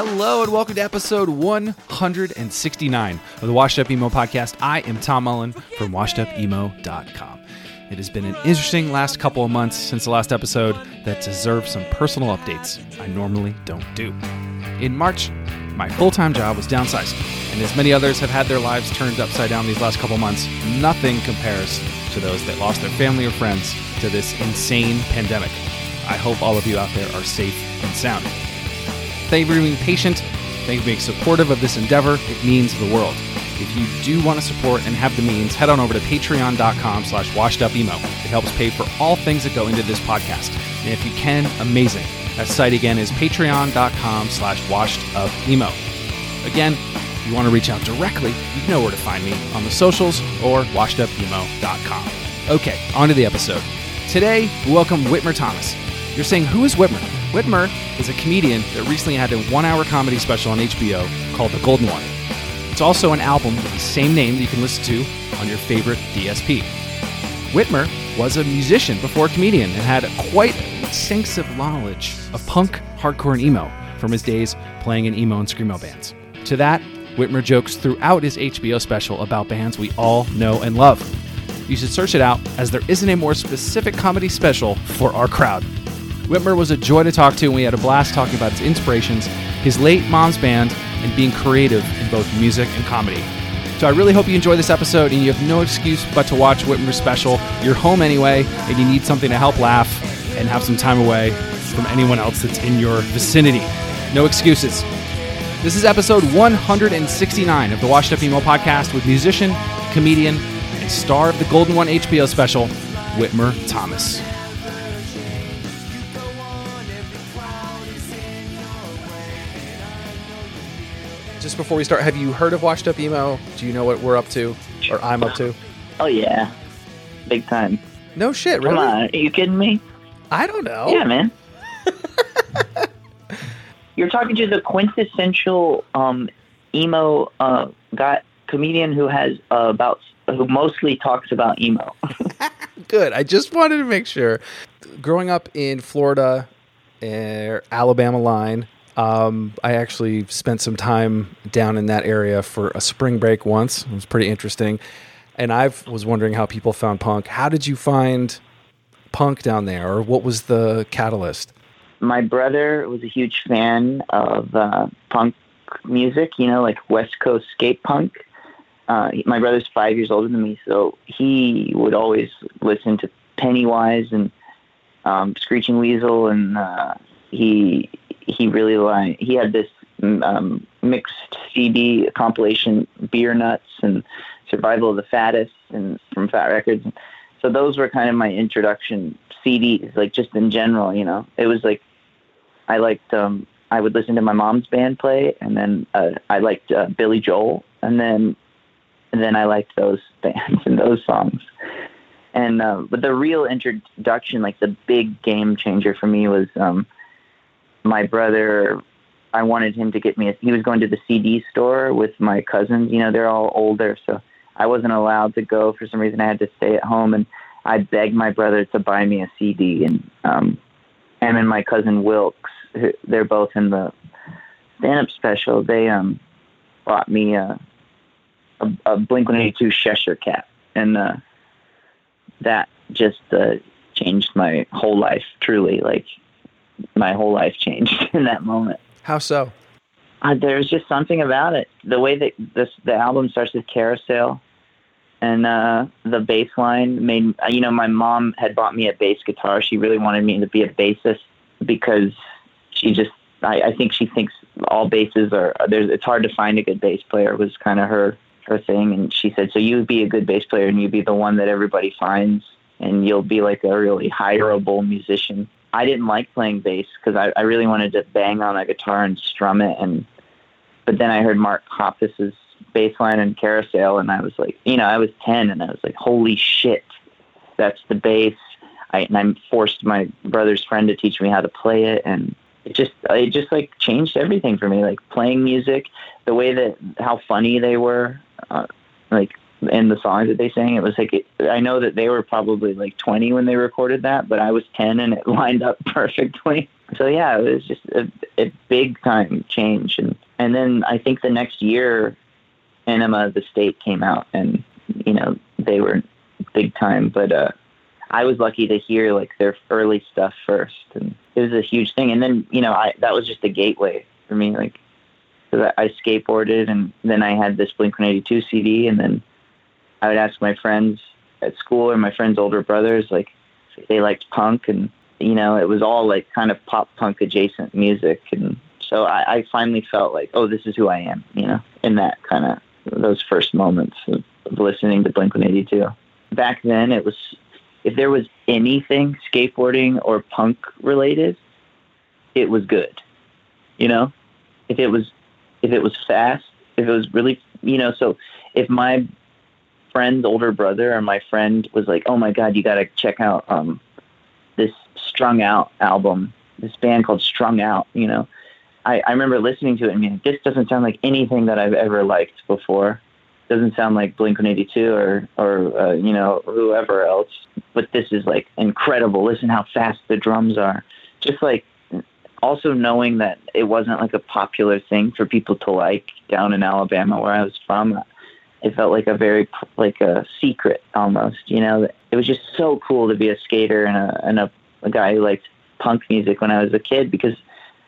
Hello and welcome to episode 169 of the Washed Up Emo podcast. I am Tom Mullen from washedupemo.com. It has been an interesting last couple of months since the last episode that deserves some personal updates I normally don't do. In March, my full time job was downsized, and as many others have had their lives turned upside down these last couple months, nothing compares to those that lost their family or friends to this insane pandemic. I hope all of you out there are safe and sound. Thank you for being patient. Thank you for being supportive of this endeavor. It means the world. If you do want to support and have the means, head on over to patreon.com slash washedupemo. It helps pay for all things that go into this podcast. And if you can, amazing. That site again is patreon.com slash washedupemo. Again, if you want to reach out directly, you know where to find me on the socials or washedupemo.com. Okay, on to the episode. Today, we welcome Whitmer Thomas. You're saying, who is Whitmer? Whitmer is a comedian that recently had a one hour comedy special on HBO called The Golden One. It's also an album with the same name that you can listen to on your favorite DSP. Whitmer was a musician before a comedian and had quite extensive knowledge of punk, hardcore, and emo from his days playing in emo and screamo bands. To that, Whitmer jokes throughout his HBO special about bands we all know and love. You should search it out as there isn't a more specific comedy special for our crowd. Whitmer was a joy to talk to, and we had a blast talking about his inspirations, his late mom's band, and being creative in both music and comedy. So I really hope you enjoy this episode, and you have no excuse but to watch Whitmer's special. You're home anyway, and you need something to help laugh and have some time away from anyone else that's in your vicinity. No excuses. This is episode 169 of the Washed Up Emo podcast with musician, comedian, and star of the Golden One HBO special, Whitmer Thomas. Just before we start, have you heard of Washed Up Emo? Do you know what we're up to, or I'm up to? Oh yeah, big time. No shit, really? Come on, are you kidding me? I don't know. Yeah, man. You're talking to the quintessential um, emo uh, guy comedian who has uh, about who mostly talks about emo. Good. I just wanted to make sure. Growing up in Florida, er, Alabama line, um, I actually spent some time down in that area for a spring break once. It was pretty interesting. And I was wondering how people found punk. How did you find punk down there, or what was the catalyst? My brother was a huge fan of uh, punk music, you know, like West Coast skate punk. Uh, my brother's five years older than me, so he would always listen to Pennywise and um, Screeching Weasel, and uh, he he really liked. He had this um, mixed CD compilation, Beer Nuts and Survival of the Fattest, and from Fat Records. So those were kind of my introduction CDs, like just in general. You know, it was like I liked. Um, I would listen to my mom's band play, and then uh, I liked uh, Billy Joel, and then and then I liked those bands and those songs. And uh, but the real introduction, like the big game changer for me, was um, my brother. I wanted him to get me. A, he was going to the CD store with my cousins. You know, they're all older, so I wasn't allowed to go for some reason. I had to stay at home, and I begged my brother to buy me a CD. And um, him and my cousin Wilkes, they're both in the stand-up special. They um bought me a a, a Blink One Eighty Two Cheshire Cat, and uh, that just uh, changed my whole life. Truly, like my whole life changed in that moment. How so? Uh, there's just something about it. The way that this the album starts with Carousel, and uh, the bass line made you know my mom had bought me a bass guitar. She really wanted me to be a bassist because she just I, I think she thinks all basses are there's it's hard to find a good bass player was kind of her her thing and she said so you would be a good bass player and you'd be the one that everybody finds and you'll be like a really hireable musician i didn't like playing bass because I, I really wanted to bang on a guitar and strum it and but then i heard mark hoppus's bass line and carousel and i was like you know i was 10 and i was like holy shit that's the bass. I, and I forced my brother's friend to teach me how to play it and it just it just like changed everything for me like playing music the way that how funny they were uh, like in the songs that they sang it was like it, i know that they were probably like 20 when they recorded that but i was 10 and it lined up perfectly so yeah it was just a, a big time change and and then i think the next year enema the state came out and you know they were big time but uh I was lucky to hear like their early stuff first, and it was a huge thing. And then you know, I that was just a gateway for me. Like, cause I, I skateboarded, and then I had this Blink One Eighty Two CD, and then I would ask my friends at school or my friends' older brothers like if they liked punk, and you know, it was all like kind of pop punk adjacent music, and so I, I finally felt like, oh, this is who I am, you know, in that kind of those first moments of, of listening to Blink One Eighty Two. Back then, it was if there was anything skateboarding or punk related, it was good. You know, if it was if it was fast, if it was really you know, so if my friend's older brother and my friend was like, "Oh my god, you got to check out um this Strung Out album, this band called Strung Out," you know. I, I remember listening to it and being, this doesn't sound like anything that I've ever liked before doesn't sound like Blink 182 or or uh, you know whoever else, but this is like incredible. Listen how fast the drums are. Just like also knowing that it wasn't like a popular thing for people to like down in Alabama where I was from. It felt like a very like a secret almost. You know, it was just so cool to be a skater and a and a, a guy who liked punk music when I was a kid because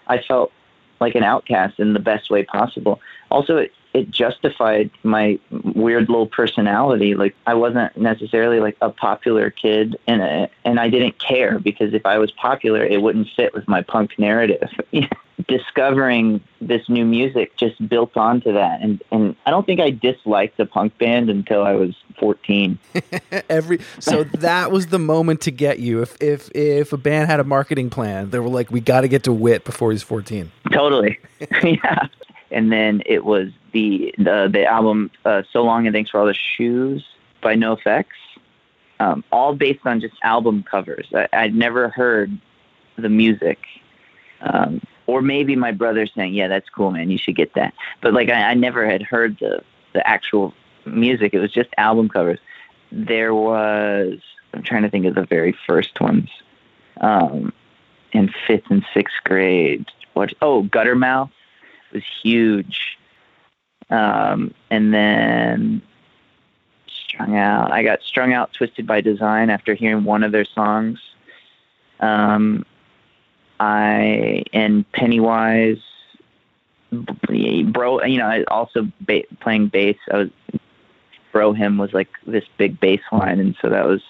I felt like an outcast in the best way possible. Also, it, it justified my weird little personality. Like I wasn't necessarily like a popular kid, and and I didn't care because if I was popular, it wouldn't fit with my punk narrative. Discovering this new music just built onto that, and and I don't think I disliked a punk band until I was fourteen. Every so that was the moment to get you. If if if a band had a marketing plan, they were like, we got to get to Wit before he's fourteen. Totally, yeah and then it was the the, the album uh, "So Long and Thanks for All the Shoes" by NOFX, um, all based on just album covers. I, I'd never heard the music, um, or maybe my brother saying, "Yeah, that's cool, man. You should get that." But like I, I never had heard the the actual music. It was just album covers. There was I'm trying to think of the very first ones. Um, in fifth and sixth grade. What? Oh, Guttermouth was huge. Um, and then strung out. I got strung out, twisted by design after hearing one of their songs. Um, I and Pennywise, bro. You know, I also ba- playing bass. I was Bro Hymn was like this big bass line, and so that was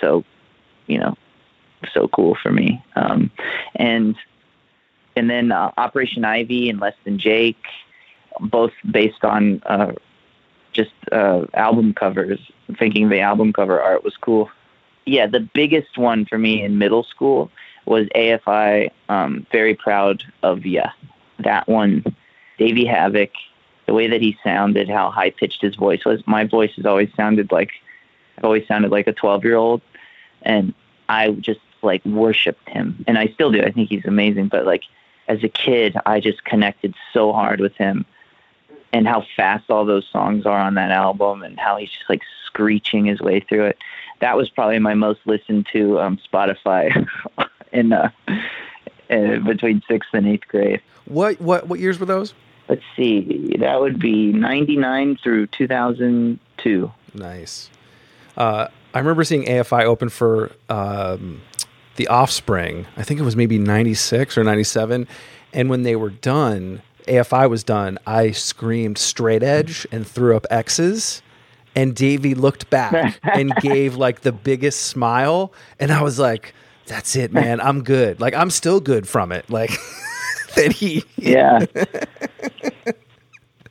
so, you know, so cool for me. Um, and and then uh, Operation Ivy and Less Than Jake, both based on uh, just uh, album covers. Thinking the album cover art was cool. Yeah, the biggest one for me in middle school was AFI. Um, very proud of ya. That one, Davey Havok, the way that he sounded, how high pitched his voice was. My voice has always sounded like, I've always sounded like a twelve year old, and I just like worshipped him, and I still do. I think he's amazing, but like as a kid, I just connected so hard with him and how fast all those songs are on that album and how he's just like screeching his way through it. That was probably my most listened to um, Spotify in uh, uh, between sixth and eighth grade. What what what years were those? Let's see. That would be ninety nine through two thousand two. Nice. Uh, I remember seeing AFI open for um, the Offspring. I think it was maybe 96 or 97. And when they were done, AFI was done, I screamed straight edge and threw up X's. And Davey looked back and gave like the biggest smile. And I was like, that's it, man. I'm good. Like, I'm still good from it. Like, that he. Yeah.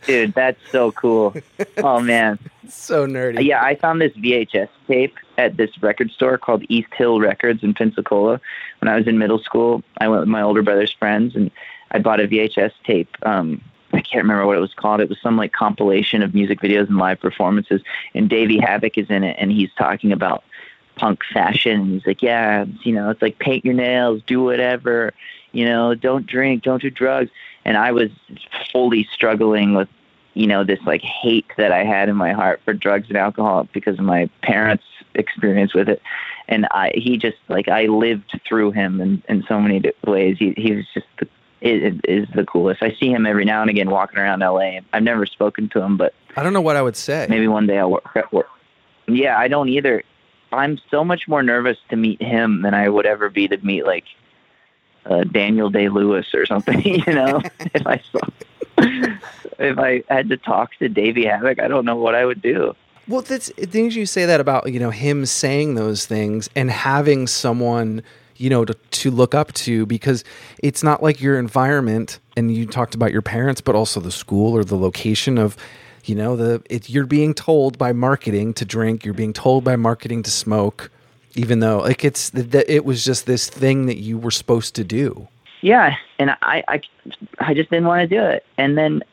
Dude, that's so cool. Oh, man. So nerdy. Yeah, I found this VHS tape at this record store called East Hill Records in Pensacola when I was in middle school. I went with my older brother's friends and I bought a VHS tape. Um, I can't remember what it was called. It was some like compilation of music videos and live performances. And Davey Havok is in it, and he's talking about punk fashion. He's like, "Yeah, you know, it's like paint your nails, do whatever, you know, don't drink, don't do drugs." And I was fully struggling with, you know, this like hate that I had in my heart for drugs and alcohol because of my parents' experience with it. And I, he just like I lived through him in in so many ways. He he was just the is, is the coolest. I see him every now and again walking around LA. I've never spoken to him, but I don't know what I would say. Maybe one day I'll work. work. Yeah, I don't either. I'm so much more nervous to meet him than I would ever be to meet like uh, Daniel Day Lewis or something. You know, if I saw, if I had to talk to Davey Havok, I don't know what I would do. Well, that's things you say that about you know him saying those things and having someone you know to, to look up to because it's not like your environment and you talked about your parents but also the school or the location of you know the it, you're being told by marketing to drink you're being told by marketing to smoke even though like it's that it was just this thing that you were supposed to do. Yeah and i i, I just didn't want to do it. And then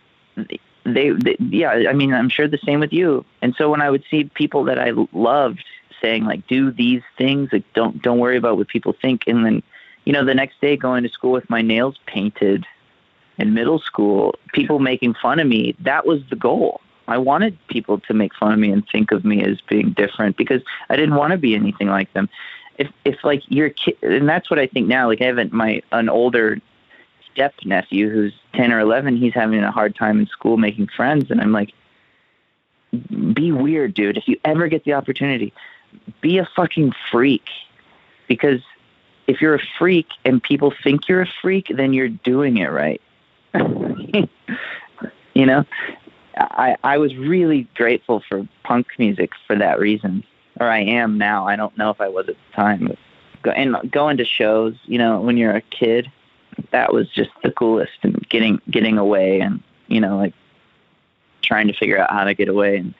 they, they yeah i mean i'm sure the same with you. And so when i would see people that i loved saying like do these things like don't don't worry about what people think and then you know the next day going to school with my nails painted in middle school people making fun of me that was the goal i wanted people to make fun of me and think of me as being different because i didn't want to be anything like them. If if like you're a kid and that's what i think now like i have my an older step nephew who's 10 or 11 he's having a hard time in school making friends and i'm like be weird dude. If you ever get the opportunity be a fucking freak because if you're a freak and people think you're a freak, then you're doing it right. you know, I I was really grateful for punk music for that reason, or I am now. I don't know if I was at the time. Go, and going to shows, you know, when you're a kid, that was just the coolest. And getting getting away, and you know, like trying to figure out how to get away and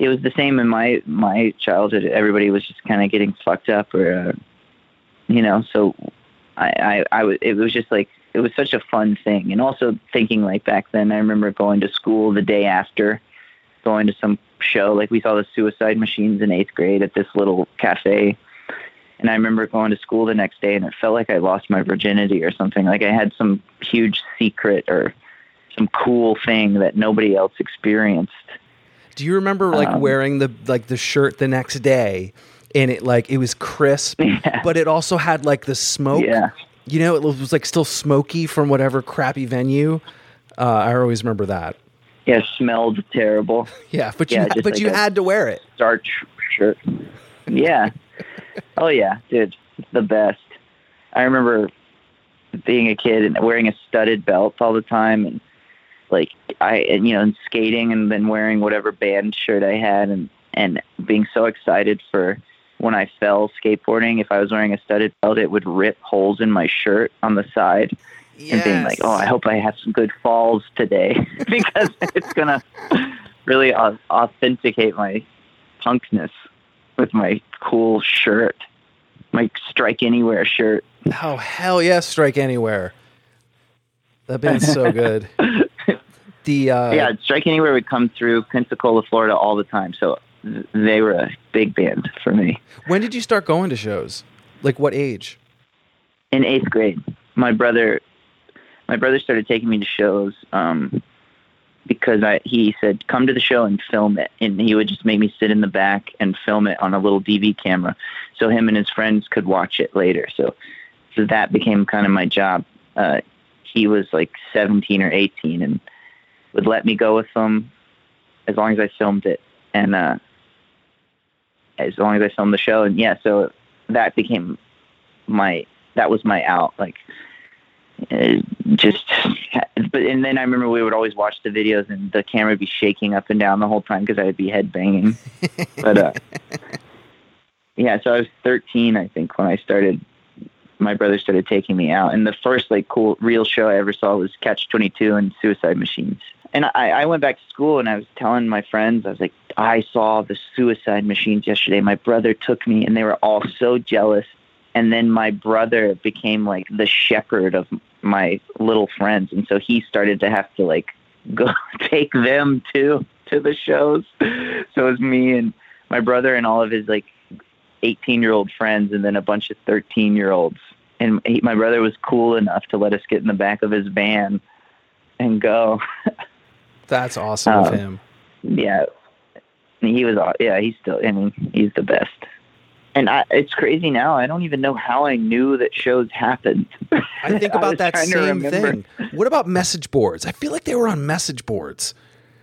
it was the same in my my childhood. Everybody was just kind of getting fucked up, or uh, you know. So I, I I was it was just like it was such a fun thing, and also thinking like back then. I remember going to school the day after, going to some show. Like we saw the Suicide Machines in eighth grade at this little cafe. And I remember going to school the next day, and it felt like I lost my virginity or something. Like I had some huge secret or some cool thing that nobody else experienced do you remember like um, wearing the like the shirt the next day and it like it was crisp, yeah. but it also had like the smoke. Yeah. You know, it was like still smoky from whatever crappy venue. Uh, I always remember that. Yeah, smelled terrible. yeah, but yeah, you but like you had to wear it. Starch shirt. Yeah. oh yeah, dude, the best. I remember being a kid and wearing a studded belt all the time and like I and, you know and skating and then wearing whatever band shirt I had and and being so excited for when I fell skateboarding if I was wearing a studded belt it would rip holes in my shirt on the side yes. and being like oh I hope I have some good falls today because it's gonna really authenticate my punkness with my cool shirt my strike anywhere shirt oh hell yes strike anywhere that band's so good the uh, yeah, Strike Anywhere would come through Pensacola, Florida, all the time. So they were a big band for me. When did you start going to shows? Like what age? In eighth grade. My brother, my brother started taking me to shows um, because I he said come to the show and film it, and he would just make me sit in the back and film it on a little DV camera, so him and his friends could watch it later. So, so that became kind of my job. Uh, he was like 17 or 18, and would let me go with them as long as I filmed it and uh, as long as I filmed the show. And yeah, so that became my that was my out. Like uh, just but and then I remember we would always watch the videos and the camera would be shaking up and down the whole time because I'd be head banging. but uh, yeah, so I was 13, I think, when I started. My brother started taking me out, and the first like cool real show I ever saw was Catch 22 and Suicide Machines. And I, I went back to school and I was telling my friends, I was like, I saw the Suicide Machines yesterday. My brother took me, and they were all so jealous. And then my brother became like the shepherd of my little friends. And so he started to have to like go take them too to the shows. So it was me and my brother and all of his like 18 year old friends and then a bunch of 13 year olds and he, my brother was cool enough to let us get in the back of his van and go that's awesome um, of him yeah he was yeah he's still i mean he's the best and I, it's crazy now. I don't even know how I knew that shows happened. I think about I that same thing. What about message boards? I feel like they were on message boards,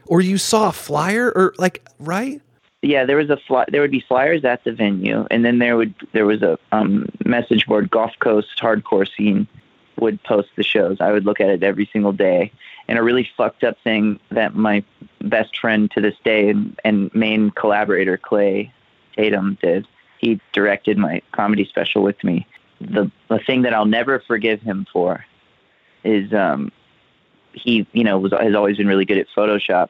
or you saw a flyer, or like right? Yeah, there was a fly. There would be flyers at the venue, and then there would there was a um, message board. Gulf Coast hardcore scene would post the shows. I would look at it every single day. And a really fucked up thing that my best friend to this day and, and main collaborator Clay Tatum did he directed my comedy special with me. The the thing that I'll never forgive him for is um, he you know was has always been really good at Photoshop.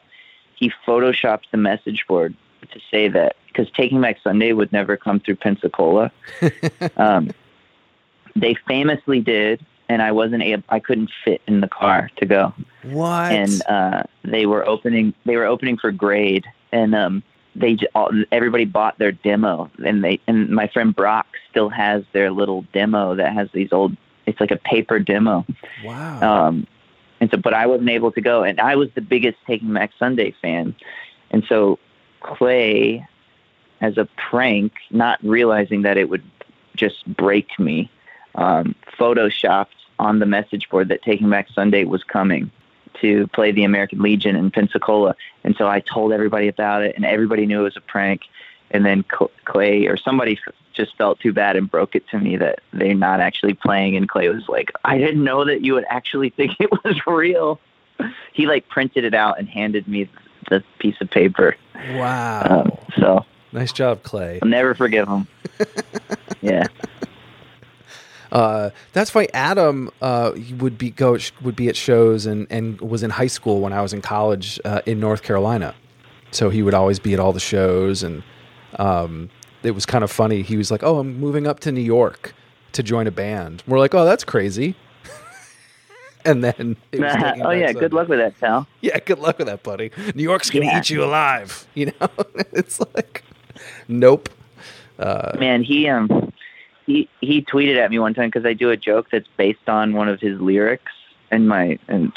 He photoshopped the message board to say that because Taking Back Sunday would never come through Pensacola. um, they famously did, and I wasn't able. I couldn't fit in the car to go. What? And uh, they were opening. They were opening for Grade, and um, they all, everybody bought their demo, and they and my friend Brock still has their little demo that has these old. It's like a paper demo. Wow. Um, and so, but I wasn't able to go, and I was the biggest Taking Back Sunday fan, and so Clay, as a prank, not realizing that it would just break me, um, photoshopped on the message board that Taking Back Sunday was coming to play the American Legion in Pensacola. And so I told everybody about it, and everybody knew it was a prank. And then Clay or somebody just felt too bad and broke it to me that they're not actually playing. And Clay was like, I didn't know that you would actually think it was real. He like printed it out and handed me the piece of paper. Wow. Um, so nice job, Clay. I'll never forgive him. yeah. Uh, that's why Adam uh, would be go would be at shows and and was in high school when I was in college uh, in North Carolina, so he would always be at all the shows and um, it was kind of funny. He was like, "Oh, I'm moving up to New York to join a band." We're like, "Oh, that's crazy." and then oh yeah, good luck with that, pal. Yeah, good luck with that, buddy. New York's gonna yeah. eat you alive. You know, it's like, nope. Uh, Man, he um he he tweeted at me one time because I do a joke that's based on one of his lyrics in my in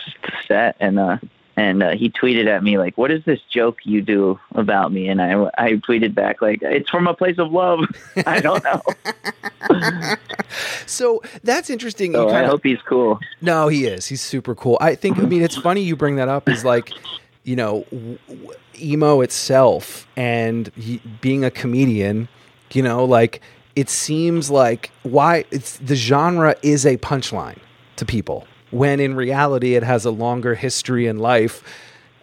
set, and uh, and uh, he tweeted at me like, "What is this joke you do about me?" And I I tweeted back like, "It's from a place of love." I don't know. so that's interesting. So kinda, I hope he's cool. No, he is. He's super cool. I think. I mean, it's funny you bring that up. Is like, you know, emo itself and he, being a comedian. You know, like it seems like why it's the genre is a punchline to people when in reality it has a longer history in life.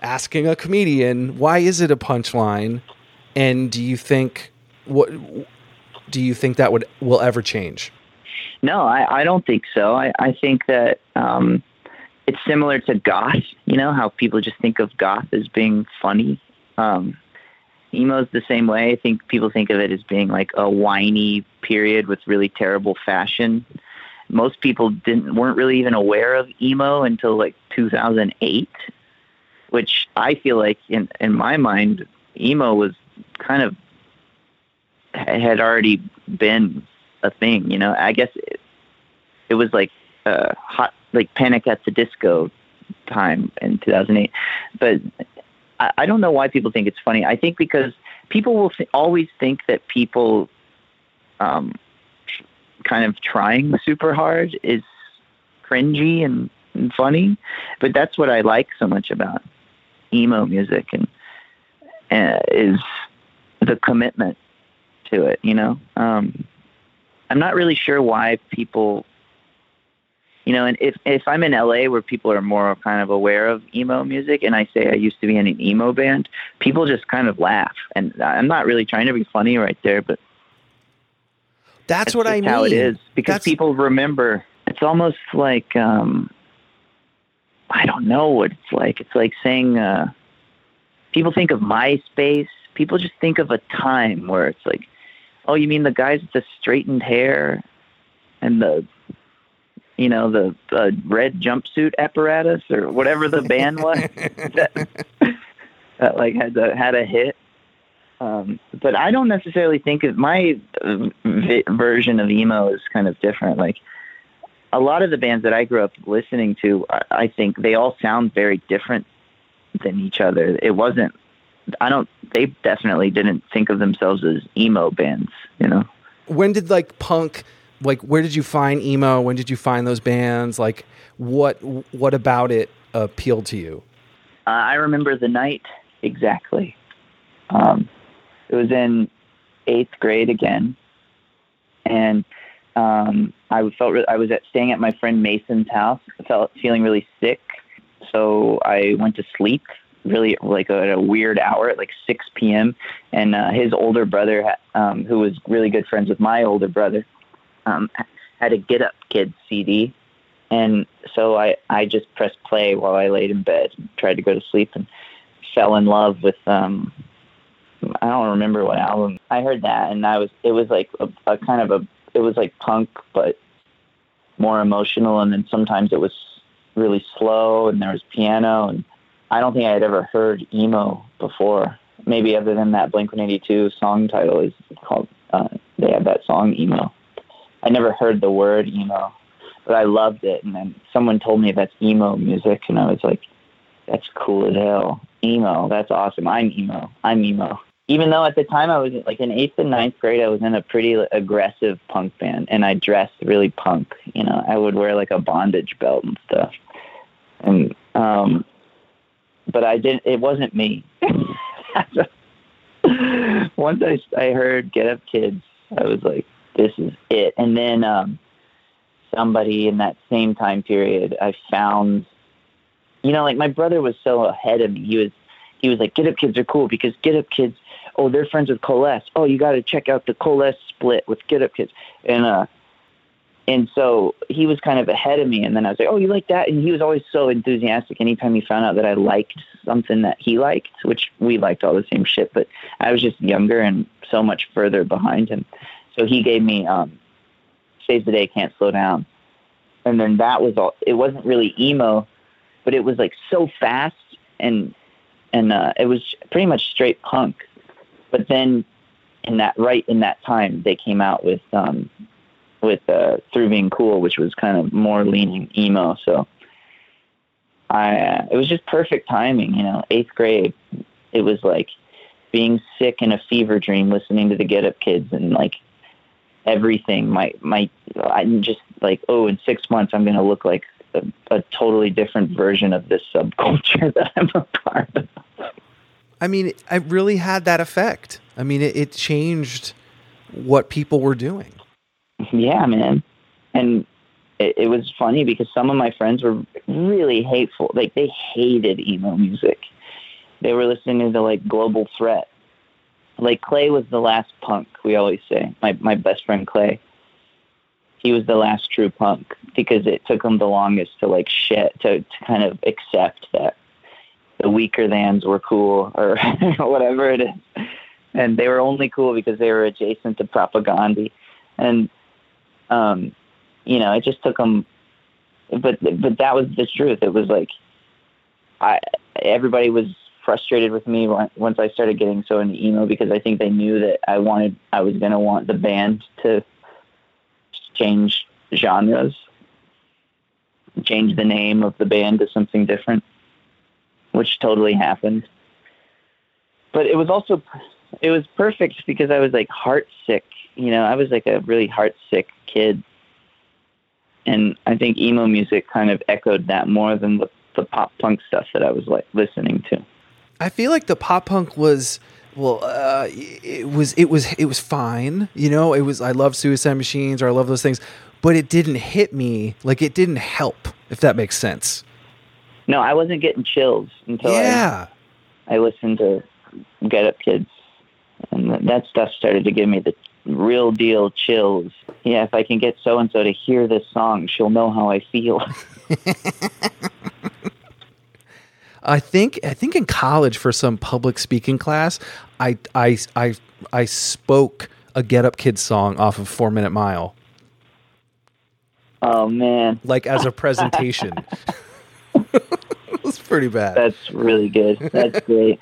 Asking a comedian why is it a punchline? And do you think what do you think that would will ever change? No i, I don't think so. I, I think that um, it's similar to goth you know how people just think of goth as being funny. Um, emo's the same way. I think people think of it as being like a whiny period with really terrible fashion. Most people didn't weren't really even aware of emo until like 2008, which I feel like in in my mind emo was kind of had already been a thing, you know. I guess it, it was like uh hot like Panic at the Disco time in 2008. But I, I don't know why people think it's funny. I think because people will th- always think that people um, kind of trying super hard is cringy and, and funny, but that's what I like so much about emo music and uh, is the commitment to it. You know, um, I'm not really sure why people you know, and if if I'm in LA where people are more kind of aware of emo music, and I say I used to be in an emo band, people just kind of laugh, and I'm not really trying to be funny right there, but that's, what I mean. How it is because That's- people remember. It's almost like um, I don't know what it's like. It's like saying uh, people think of MySpace. People just think of a time where it's like, oh, you mean the guys with the straightened hair and the you know the uh, red jumpsuit apparatus or whatever the band was that, that like had the, had a hit. Um, but I don't necessarily think of my uh, vi- version of emo is kind of different. Like a lot of the bands that I grew up listening to, I, I think they all sound very different than each other. It wasn't. I don't. They definitely didn't think of themselves as emo bands. You know. when did like punk like where did you find emo when did you find those bands like what what about it appealed to you Uh, I remember the night exactly. Um, it was in eighth grade again, and um, I felt re- I was at, staying at my friend Mason's house. I felt feeling really sick, so I went to sleep really like at a weird hour at like 6 p.m. And uh, his older brother, um, who was really good friends with my older brother, um, had a Get Up Kids CD, and so I I just pressed play while I laid in bed and tried to go to sleep and fell in love with um I don't remember what album. I heard that and I was it was like a, a kind of a it was like punk but more emotional. And then sometimes it was really slow and there was piano. And I don't think I had ever heard emo before. Maybe other than that Blink 182 song title is called uh, they have that song emo I never heard the word emo but I loved it. And then someone told me that's emo music, and I was like, that's cool as hell. Emo, that's awesome. I'm emo. I'm emo. Even though at the time I was like in eighth and ninth grade, I was in a pretty aggressive punk band, and I dressed really punk. You know, I would wear like a bondage belt and stuff. And um, but I didn't. It wasn't me. Once I I heard Get Up Kids, I was like, this is it. And then um, somebody in that same time period, I found, you know, like my brother was so ahead of me. He was, he was like, Get Up Kids are cool because Get Up Kids, oh, they're friends with Coalesce. Oh, you got to check out the Coalesce split with Get Up Kids. And, uh, and so he was kind of ahead of me. And then I was like, oh, you like that? And he was always so enthusiastic anytime he found out that I liked something that he liked, which we liked all the same shit, but I was just younger and so much further behind him. So he gave me, um, Saves the Day, Can't Slow Down. And then that was all, it wasn't really emo, but it was like so fast and, and, uh, it was pretty much straight punk. But then in that, right in that time, they came out with, um, with uh, through being cool, which was kind of more leaning emo. So I, uh, it was just perfect timing, you know. Eighth grade, it was like being sick in a fever dream, listening to the Get Up Kids, and like everything. My my, I'm just like, oh, in six months, I'm going to look like a, a totally different version of this subculture that I'm a part of. i mean it, it really had that effect i mean it, it changed what people were doing Yeah, man. And it, it was funny because some of my friends were really hateful. Like they hated emo music. They were listening to like Global Threat. Like Clay was the last punk. We always say my my best friend Clay. He was the last true punk because it took him the longest to like shit to to kind of accept that the Weakerthans were cool or whatever it is. And they were only cool because they were adjacent to Propagandhi. And um, you know, it just took him. But but that was the truth. It was like, I everybody was frustrated with me on- once I started getting so into emo because I think they knew that I wanted I was gonna want the band to change genres, change the name of the band to something different, which totally happened. But it was also it was perfect because I was like heart sick. You know, I was like a really heart sick kid. And I think emo music kind of echoed that more than the, the pop punk stuff that I was like listening to. I feel like the pop punk was well, uh, it was it was it was fine. You know, it was I love Suicide Machines or I love those things, but it didn't hit me like it didn't help. If that makes sense. No, I wasn't getting chills until yeah. I, I listened to Get Up Kids, and that stuff started to give me the real deal chills. Yeah, if I can get so and so to hear this song, she'll know how I feel. I think I think in college for some public speaking class, I I I I spoke a Get Up Kids song off of Four Minute Mile, oh man, like as a presentation. it was pretty bad. that's really good. That's great.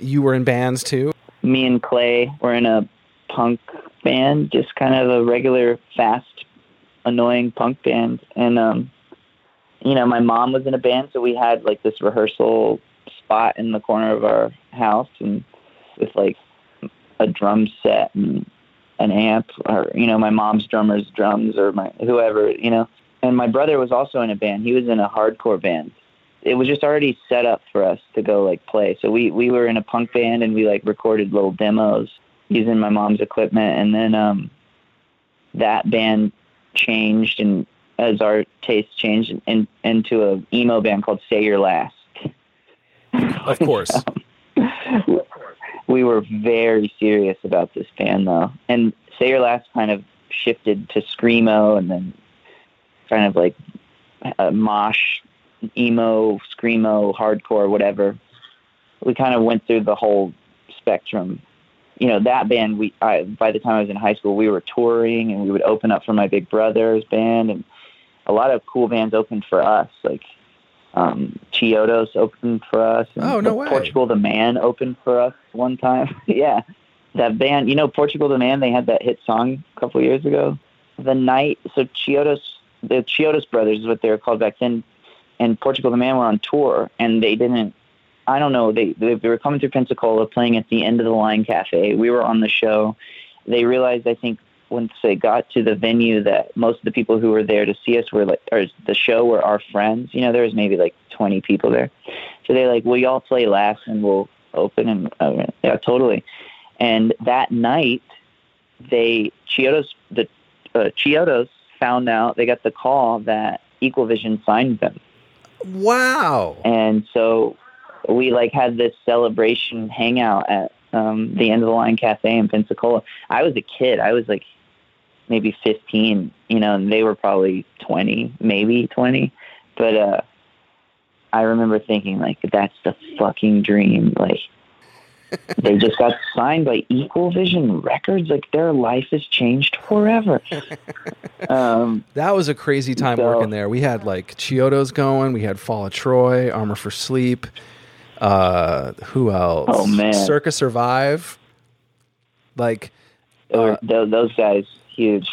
You were in bands too. Me and Clay were in a punk band, just kind of a regular, fast, annoying punk band, and um, you know, my mom was in a band, so we had like this rehearsal spot in the corner of our house, and with like a drum set and an amp, or you know, my mom's drummer's drums, or my whoever, you know. And my brother was also in a band. He was in a hardcore band. It was just already set up for us to go like play. So we we were in a punk band, and we like recorded little demos using my mom's equipment, and then um, that band changed and as our taste changed in, into a emo band called Say Your Last. Of course. we were very serious about this band though, and Say Your Last kind of shifted to screamo, and then kind of like uh, mosh, emo, screamo, hardcore, whatever. We kind of went through the whole spectrum. You know, that band. We I, by the time I was in high school, we were touring, and we would open up for my big brother's band, and a lot of cool bands opened for us, like um, Chiodos opened for us. And Oh, no way. Portugal the Man opened for us one time. yeah, that band. You know, Portugal the Man. They had that hit song a couple years ago. The night. So Chiodos, the Chiodos brothers is what they were called back then, and Portugal the Man were on tour, and they didn't. I don't know. They they, they were coming through Pensacola, playing at the end of the line cafe. We were on the show. They realized, I think, once they got to the venue that most of the people who were there to see us were like, or the show were our friends. You know, there was maybe like 20 people there. So they like, well, y'all play last and we'll open. And uh, yeah, totally. And that night, they, Chiodos, the uh, Chiodos found out, they got the call that Equal Vision signed them. Wow. And so we like had this celebration hangout at um, the end of the line cafe in Pensacola. I was a kid. I was like maybe 15, you know, and they were probably 20, maybe 20. But uh, I remember thinking like, that's the fucking dream. Like, they just got signed by Equal Vision Records. Like, their life has changed forever. um, That was a crazy time So- working there. We had like Chiodos going. We had Fall of Troy, Armor for Sleep. Uh, who else? Oh, man. Circa Survive. Like, tho- those guys, huge.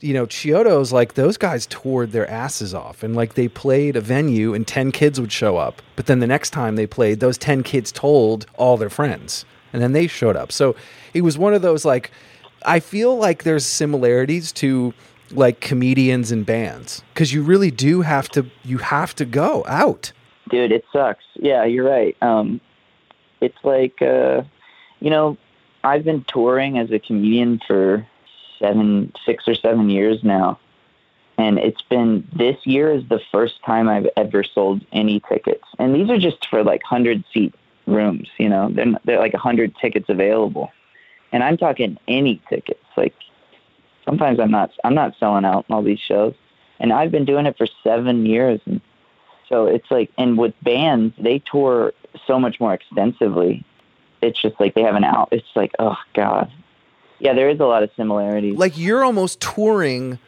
you know, Chiodos, like those guys toured their asses off and like they played a venue and 10 kids would show up. But then the next time they played, those 10 kids told all their friends and then they showed up. So it was one of those like, I feel like there's similarities to like comedians and bands because you really do have to, you have to go out. dude it sucks yeah you're right um it's like uh you know i've been touring as a comedian for seven six or seven years now. And it's been this year is the first time i've ever sold any tickets. And these are just for like 100 seat rooms you know? They're, they're like 100 tickets available. And i'm talking any tickets. Like sometimes i'm not i'm not selling out all these shows. And i've been doing it for seven years. And so it's like, and with bands, they tour so much more extensively. It's just like they have an out. It's like, oh god, yeah, there is a lot of similarities. Like you're almost touring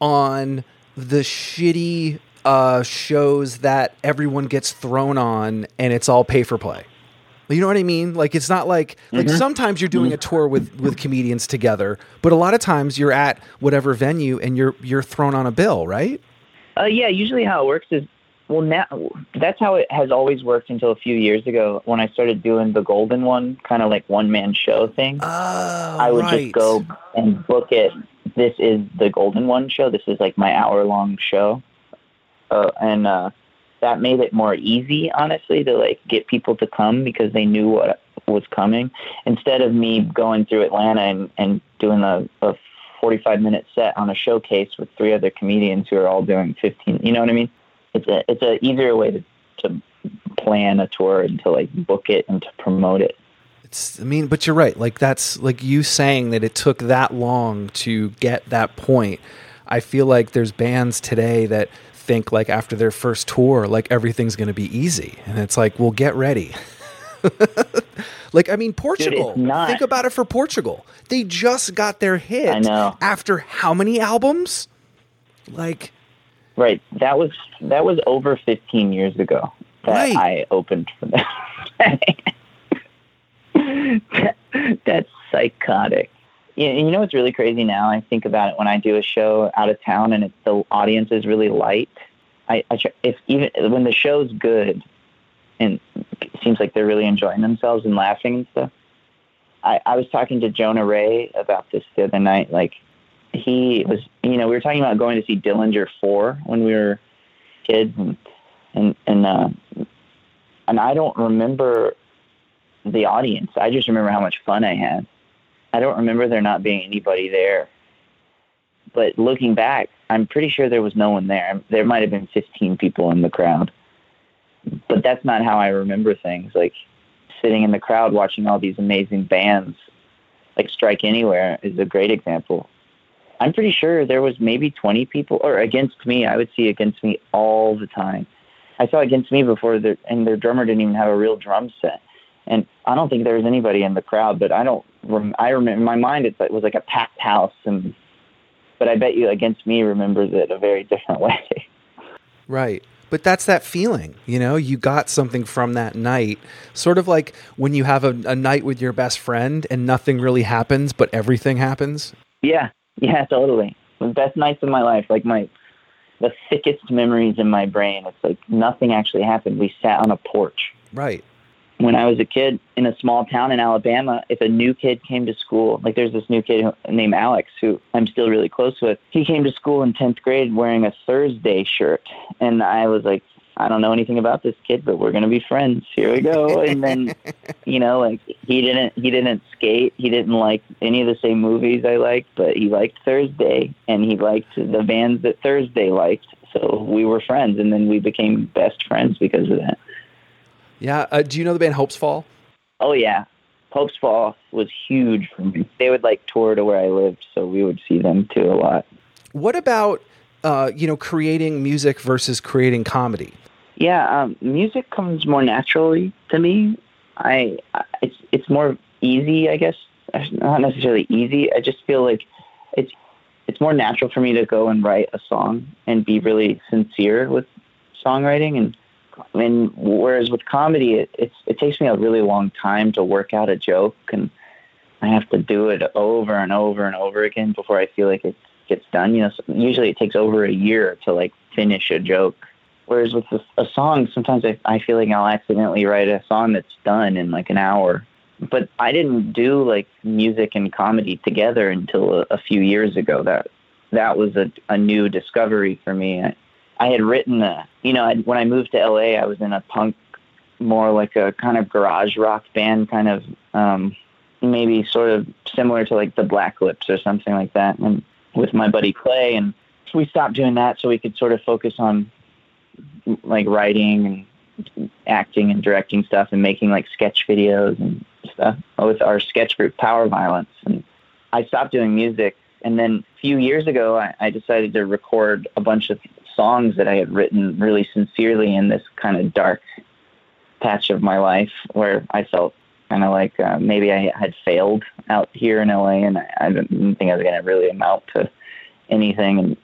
on the shitty uh, shows that everyone gets thrown on and it's all pay for play. You know what I mean? Like it's not like like sometimes you're doing a tour with with comedians together, but a lot of times you're at whatever venue and you're you're thrown on a bill, right? Uh, yeah, usually how it works is, well, now that's how it has always worked until a few years ago when I started doing the Golden One, kind of like one man show thing. Oh, I would right. just go and book it. This is the Golden One show. This is like my hour long show, uh, and uh, that made it more easy, honestly, to like get people to come because they knew what was coming. Instead of me going through Atlanta and, and doing a, a 45 minute set on a showcase with three other comedians who are all doing 15. You know what I mean? It's a it's a easier way to to plan a tour and to like book it and to promote it. It's, I mean, but you're right. Like that's like you saying that it took that long to get that point. I feel like there's bands today that think like after their first tour, like everything's going to be easy, and it's like, well, get ready. like I mean, Portugal. Dude, think about it for Portugal. They just got their hit I know. after how many albums? Like, right. That was that was over 15 years ago that right. I opened for them. That's psychotic. You know what's really crazy now? I think about it when I do a show out of town and it's, the audience is really light. I, I if even when the show's good and it seems like they're really enjoying themselves and laughing and stuff. I, I was talking to Jonah Ray about this the other night. Like he was, you know, we were talking about going to see Dillinger Four when we were kids, and and and uh, and I don't remember the audience. I just remember how much fun I had. I don't remember there not being anybody there. But looking back, I'm pretty sure there was no one there. There might have been 15 people in the crowd. But that's not how I remember things. Like sitting in the crowd watching all these amazing bands, like Strike Anywhere is a great example. I'm pretty sure there was maybe 20 people, or Against Me. I would see Against Me all the time. I saw Against Me before, the, and their drummer didn't even have a real drum set and I don't think there was anybody in the crowd, but I don't. Rem- I remember in my mind it was like a packed house, and but I bet you against me remembers it a very different way. Right. But that's that feeling, you know, you got something from that night. Sort of like when you have a, a night with your best friend and nothing really happens, but everything happens. Yeah, yeah, totally. The best nights of my life, like my the thickest memories in my brain. It's like nothing actually happened. We sat on a porch. Right when I was a kid in a small town in Alabama, if a new kid came to school, like there's this new kid named Alex who I'm still really close with. He came to school in 10th grade wearing a Thursday shirt. And I was like, I don't know anything about this kid, but we're going to be friends. Here we go. And then, you know, like he didn't, he didn't skate. He didn't like any of the same movies I liked, but he liked Thursday and he liked the bands that Thursday liked. So we were friends and then we became best friends because of that. Yeah. Uh, do you know the band Hopes Fall? Oh yeah, Hopes Fall was huge for me. They would like tour to where I lived, so we would see them too a lot. What about uh, you know creating music versus creating comedy? Yeah, um, music comes more naturally to me. I, I it's it's more easy, I guess. Not necessarily easy. I just feel like it's it's more natural for me to go and write a song and be really sincere with songwriting and and whereas with comedy, it, it's it takes me a really long time to work out a joke, and I have to do it over and over and over again before I feel like it gets done. You know, usually it takes over a year to like finish a joke. Whereas with a, song, sometimes I, I feel like I'll accidentally write a song that's done in like an hour. But I didn't do like music and comedy together until a, a few years ago. That that was a, a new discovery for me. I, I had written a, you know, I, when I moved to LA, I was in a punk, more like a kind of garage rock band, kind of um, maybe sort of similar to like the Black Lips or something like that, and with my buddy Clay, and we stopped doing that so we could sort of focus on like writing and acting and directing stuff and making like sketch videos and stuff with our sketch group Power Violence, and I stopped doing music. And then a few years ago, I, I decided to record a bunch of songs that I had written really sincerely in this kind of dark patch of my life where I felt kind of like uh, maybe I had failed out here in LA and I, I didn't think I was going to really amount to anything and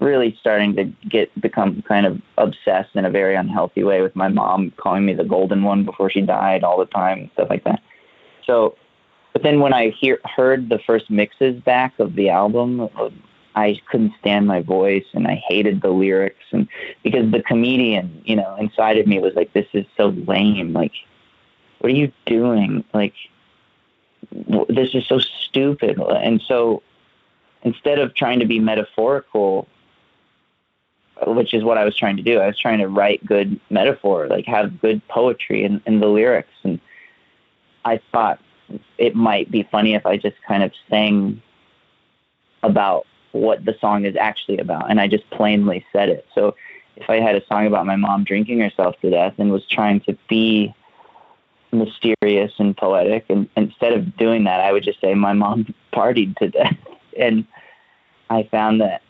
really starting to get become kind of obsessed in a very unhealthy way with my mom calling me the golden one before she died all the time stuff like that. So but then when I hear heard the first mixes back of the album I couldn't stand my voice and I hated the lyrics and because the comedian, you know, inside of me was like, this is so lame. Like, what are you doing? Like, this is so stupid. And so instead of trying to be metaphorical, which is what I was trying to do, I was trying to write good metaphor, like have good poetry in, in the lyrics. And I thought it might be funny if I just kind of sang about what the song is actually about, and I just plainly said it. So if I had a song about my mom drinking herself to death and was trying to be mysterious and poetic, and instead of doing that, I would just say my mom partied to death, and I found that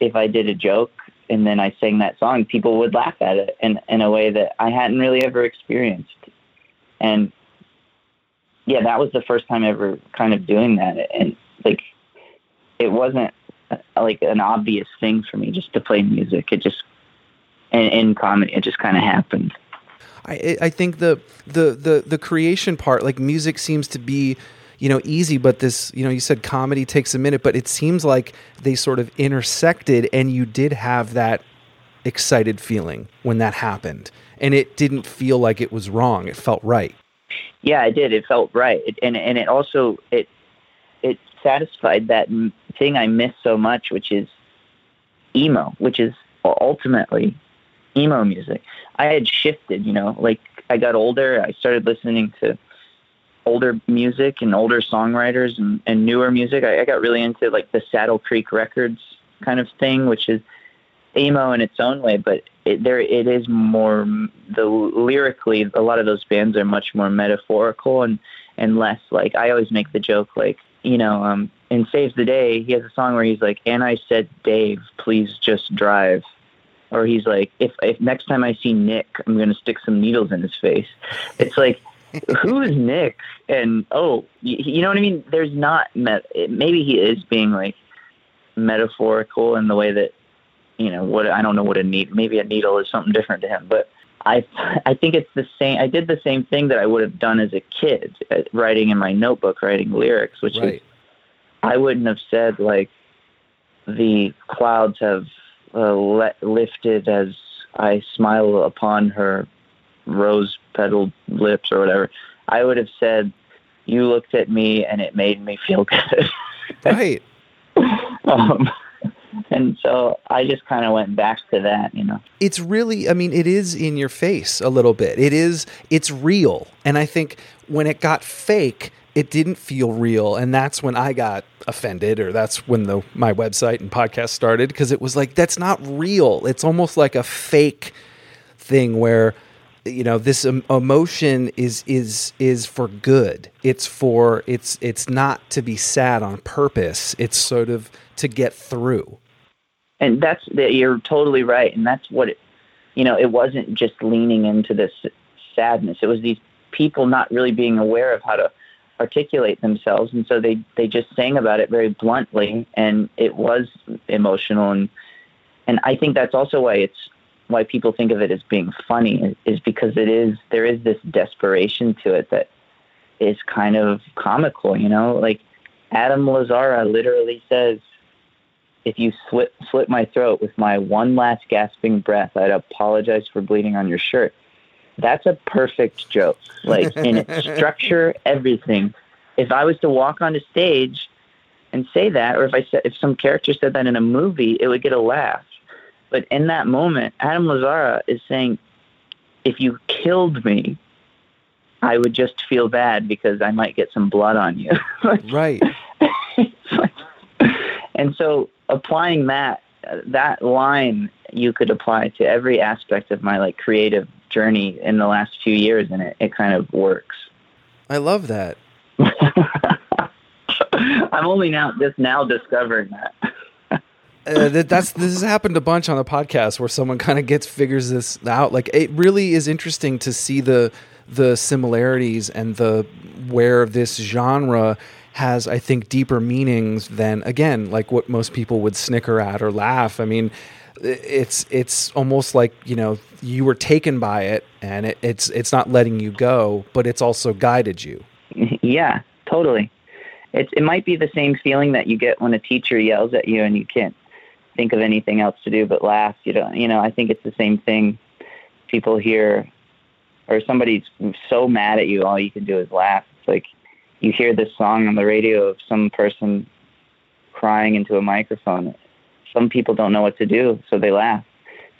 if I did a joke and then I sang that song, people would laugh at it in in a way that I hadn't really ever experienced, and yeah, that was the first time ever kind of doing that, and like it wasn't uh, like an obvious thing for me just to play music. It just in, in comedy, it just kind of happened. I I think the the the the creation part, like music, seems to be you know easy but this you know you said comedy takes a minute but it seems like they sort of intersected and you did have that excited feeling when that happened. And it didn't feel like it was wrong. It felt right. Yeah it did. It felt right. It, and and it also it it satisfied that thing i miss so much which is emo which is ultimately emo music i had shifted you know like i got older i started listening to older music and older songwriters and, and newer music. I, I got really into like the Saddle Creek Records kind of thing, which is emo in its own way, but it, there it is more the lyrically. A lot of those bands are much more metaphorical and and less like I always make the joke like you know um in Saves the Day he has a song where he's like and I said Dave please just drive or he's like if if next time I see Nick I'm gonna stick some needles in his face. It's like who is Nick? And oh, you, you know what I mean? There's not met. Maybe he is being like metaphorical in the way that you know what I don't know what a needle. Maybe a needle is something different to him, but I I think it's the same. I did the same thing that I would have done as a kid, uh, writing in my notebook, writing lyrics, which right. is I wouldn't have said like the clouds have uh, le- lifted as I smile upon her rose petaled lips or whatever, I would have said, "You looked at me and it made me feel good." right. um, and so I just kind of went back to that, you know. It's really, I mean, it is in your face a little bit. It is, it's real, and I think when it got fake, it didn't feel real, and that's when I got offended, or that's when the my website and podcast started because it was like that's not real. It's almost like a fake thing where you know this emotion is is is for good. It's for it's it's not to be sad on purpose. It's sort of to get through. And that's that you're totally right. And that's what it you know it wasn't just leaning into this sadness. It was these people not really being aware of how to articulate themselves and so they they just sang about it very bluntly and it was emotional and and I think that's also why it's why people think of it as being funny is because it is there is this desperation to it that is kind of comical, you know? Like Adam Lazzara literally says, if you slit, slit my throat with my one last gasping breath, I'd apologize for bleeding on your shirt. That's a perfect joke. Like in its structure, everything. If I was to walk on a stage and say that, or if I said if some character said that in a movie, it would get a laugh. But in that moment, Adam Lazzara is saying, if you killed me, I would just feel bad because I might get some blood on you. right. and so applying that that line you could apply to every aspect of my like creative journey in the last few years and it, it kind of works. I love that. I'm only now just now discovering that uh, that, that's this has happened a bunch on the podcast where someone kind of gets figures this out. Like it really is interesting to see the the similarities and the where this genre has I think deeper meanings than again like what most people would snicker at or laugh. I mean, it's it's almost like you know you were taken by it and it, it's it's not letting you go, but it's also guided you. Yeah, totally. It's it might be the same feeling that you get when a teacher yells at you and you can't think of anything else to do but laugh. You know, you know, I think it's the same thing. People hear, or somebody's so mad at you, all you can do is laugh. It's like you hear this song on the radio of some person crying into a microphone. Some people don't know what to do, so they laugh.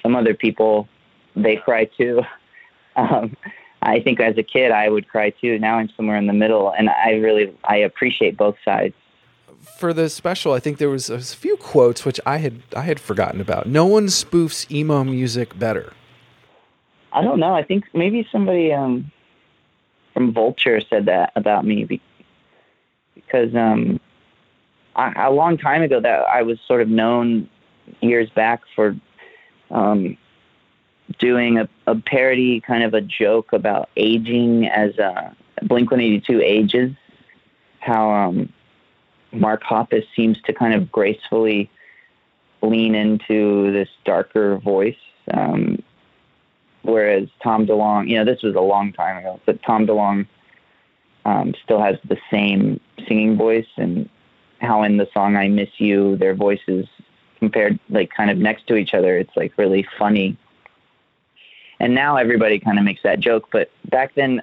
Some other people, they cry too. Um, I think as a kid, I would cry too. Now I'm somewhere in the middle, and I really I appreciate both sides for the special, I think there was a few quotes which I had I had forgotten about. No one spoofs emo music better. I don't know. I think maybe somebody um, from Vulture said that about me because um, A long time ago that I was sort of known years back for um, doing a, a parody kind of a joke about aging as uh, Blink 182 ages, how um, Mark Hoppus seems to kind of gracefully lean into this darker voice. Um, whereas Tom DeLonge, you know, this was a long time ago, but Tom DeLonge um, still has the same singing voice, and how in the song "I Miss You," their voices compared, like, kind of next to each other. It's like really funny. And now everybody kind of makes that joke, but back then,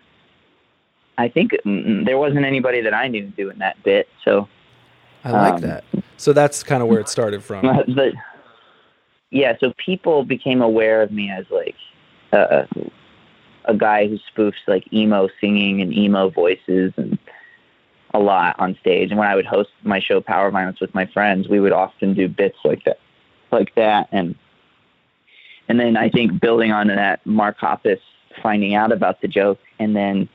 I think there wasn't anybody that I knew doing that bit. So I like um, that. So that's kind of where it started from. But yeah, so people became aware of me as like uh, a guy who spoofs like emo singing and emo voices and a lot on stage. And when I would host my show Power Violence with my friends, we would often do bits like that, like that. And and then I think building on that, Mark Hoppus finding out about the joke, and then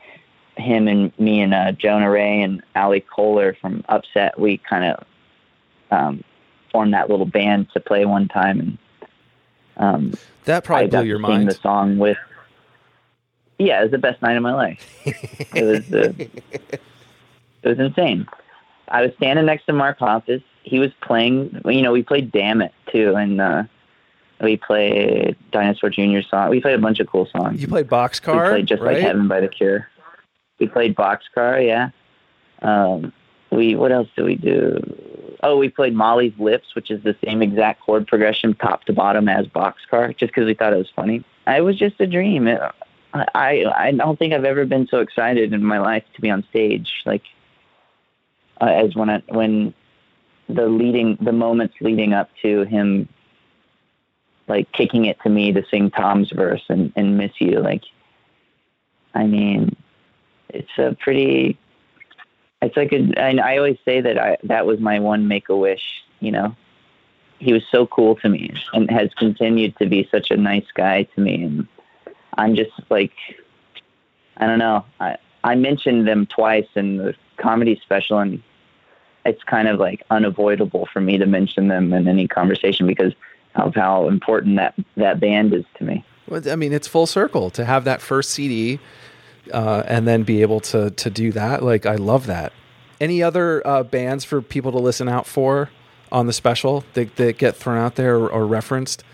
him and me and uh, Jonah Ray and Ali Koehler from Upset, we kind of um, formed that little band to play one time, and um, that probably blew your mind. the song with yeah, it was the best night of my life. it was uh, it was insane. I was standing next to Mark Hoppus. He was playing. You know, we played "Dammit" too, and uh, we played Dinosaur Jr. song. We played a bunch of cool songs. You played Boxcar. We played just right? like Heaven by the Cure. We played Boxcar. Yeah. Um, we what else did we do? Oh, we played Molly's Lips, which is the same exact chord progression top to bottom as Boxcar, just because we thought it was funny. It was just a dream. It, I I don't think I've ever been so excited in my life to be on stage like uh, as when I, when the leading the moments leading up to him like kicking it to me to sing Tom's verse and, and miss you like I mean it's a pretty it's like a, and I always say that I that was my one make a wish you know he was so cool to me and has continued to be such a nice guy to me and I'm just like, I don't know. I I mentioned them twice in the comedy special, and it's kind of like unavoidable for me to mention them in any conversation because of how important that that band is to me. Well, I mean, it's full circle to have that first CD uh, and then be able to to do that. Like, I love that. Any other uh, bands for people to listen out for on the special that, that get thrown out there or, or referenced?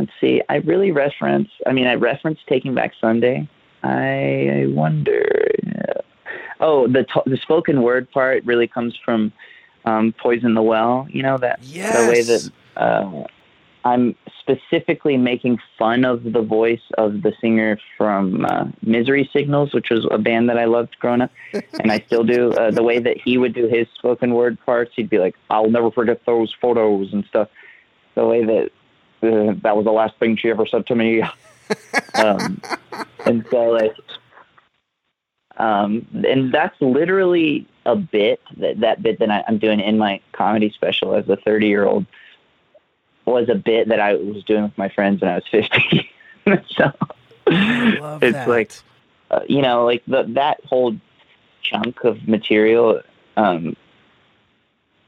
let's see. I really reference. I mean, I reference Taking Back Sunday. I, I wonder. Oh, the t- the spoken word part really comes from um, Poison the Well. You know that yes. the way that uh, I'm specifically making fun of the voice of the singer from uh, Misery Signals, which was a band that I loved growing up, and I still do. Uh, the way that he would do his spoken word parts, he'd be like, "I'll never forget those photos" and stuff. The way that uh, that was the last thing she ever said to me. um, and so like, um, and that's literally a bit that that bit that I, I'm doing in my comedy special as a 30 year old was a bit that I was doing with my friends when I was 50. so it's that. like, uh, you know, like the, that whole chunk of material, um,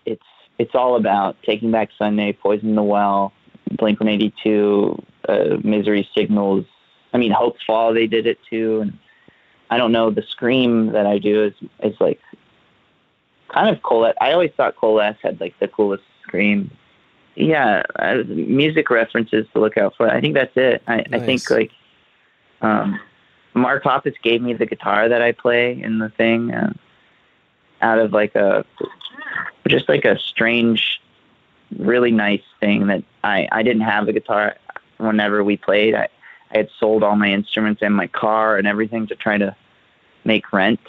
it's, it's all about taking back Sunday, poison the well, Blink 182, uh, Misery Signals. I mean, Hopes Fall, they did it too. And I don't know, the scream that I do is, is like kind of Colette. I always thought Colette had like the coolest scream. Yeah, uh, music references to look out for. I think that's it. I, nice. I think like um, Mark Hoppus gave me the guitar that I play in the thing uh, out of like a just like a strange really nice thing that I, I didn't have a guitar whenever we played. I, I had sold all my instruments and my car and everything to try to make rent.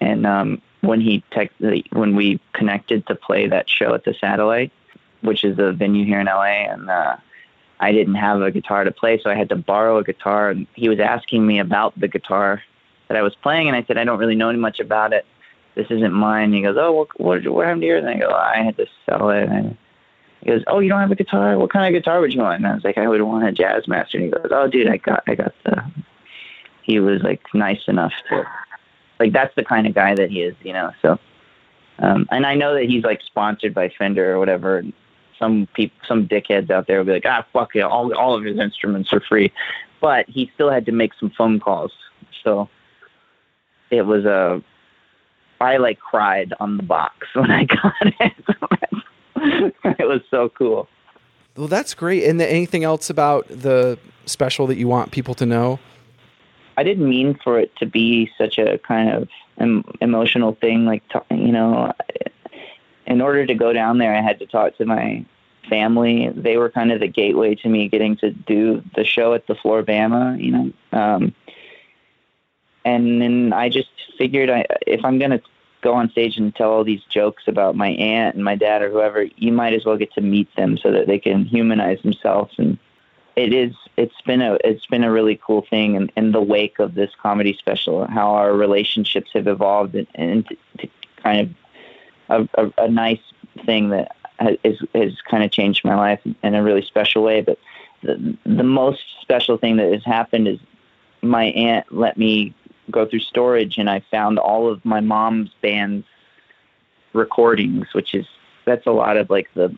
And um, when he text, when we connected to play that show at the Satellite, which is a venue here in LA, and uh, I didn't have a guitar to play, so I had to borrow a guitar. And he was asking me about the guitar that I was playing, and I said I don't really know much about it. this isn't mine. He goes, oh, what what, what happened to yours? And I go, I had to sell it. And he goes, oh, you don't have a guitar? What kind of guitar would you want? And I was like, I would want a Jazzmaster. And he goes, oh, dude, I got I got the. He was like nice enough to, like that's the kind of guy that he is, you know. So, um, and I know that he's like sponsored by Fender or whatever. Some people, some dickheads out there will be like, ah, fuck it, all all of his instruments are free, but he still had to make some phone calls. So it was a I like cried on the box when I got it. it was so cool. Well, that's great. And anything else about the special that you want people to know? I didn't mean for it to be such a kind of em- emotional thing. Like, you know, in order to go down there, I had to talk to my family. They were kind of the gateway to me getting to do the show at the Flora-Bama, you know. Um, and then I just figured I, if I'm going to go on stage and tell all these jokes about my aunt and my dad or whoever, you might as well get to meet them so that they can humanize themselves. And it is, it's been a, it's been a really cool thing in, in the wake of this comedy special, how our relationships have evolved and, and to, kind of a, a, a nice thing that has, has kind of changed my life in a really special way. But the, the most special thing that has happened is my aunt let me go through storage and I found all of my mom's band's recordings, which is that's a lot of like the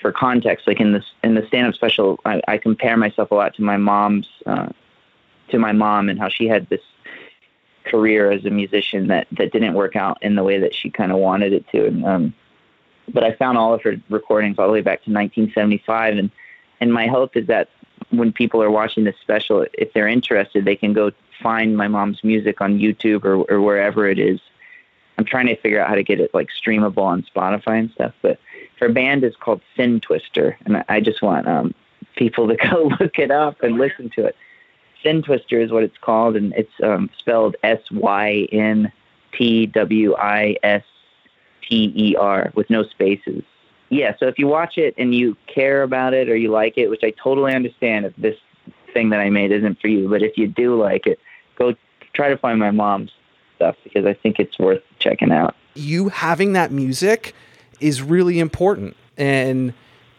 for context, like in this in the stand up special, I, I compare myself a lot to my mom's uh, to my mom and how she had this career as a musician that that didn't work out in the way that she kind of wanted it to. And um, but I found all of her recordings all the way back to 1975, and and my hope is that when people are watching this special, if they're interested, they can go find my mom's music on YouTube or, or wherever it is. I'm trying to figure out how to get it like streamable on Spotify and stuff. But her band is called Syntwister, and I just want um, people to go look it up and listen to it. Syntwister is what it's called, and it's um, spelled S Y N T W I S T E R with no spaces. Yeah, so if you watch it and you care about it or you like it, which I totally understand if this thing that I made isn't for you, but if you do like it, go try to find my mom's stuff because I think it's worth checking out. You having that music is really important, and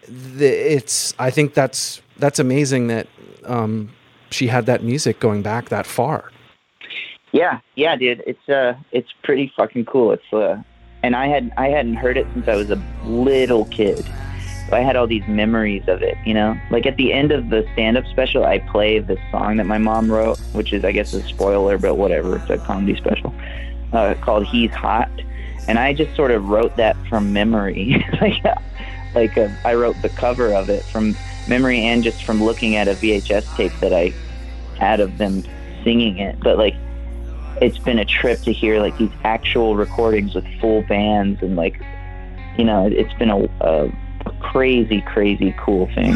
the, it's I think that's that's amazing that um, she had that music going back that far. Yeah, yeah, dude, it's uh, it's pretty fucking cool. It's uh, and I had I hadn't heard it since I was a little kid. I had all these memories of it, you know? Like at the end of the stand up special, I play the song that my mom wrote, which is, I guess, a spoiler, but whatever. It's a comedy special uh, called He's Hot. And I just sort of wrote that from memory. like, like uh, I wrote the cover of it from memory and just from looking at a VHS tape that I had of them singing it. But like, it's been a trip to hear like these actual recordings with full bands and like, you know, it's been a, a crazy, crazy cool thing.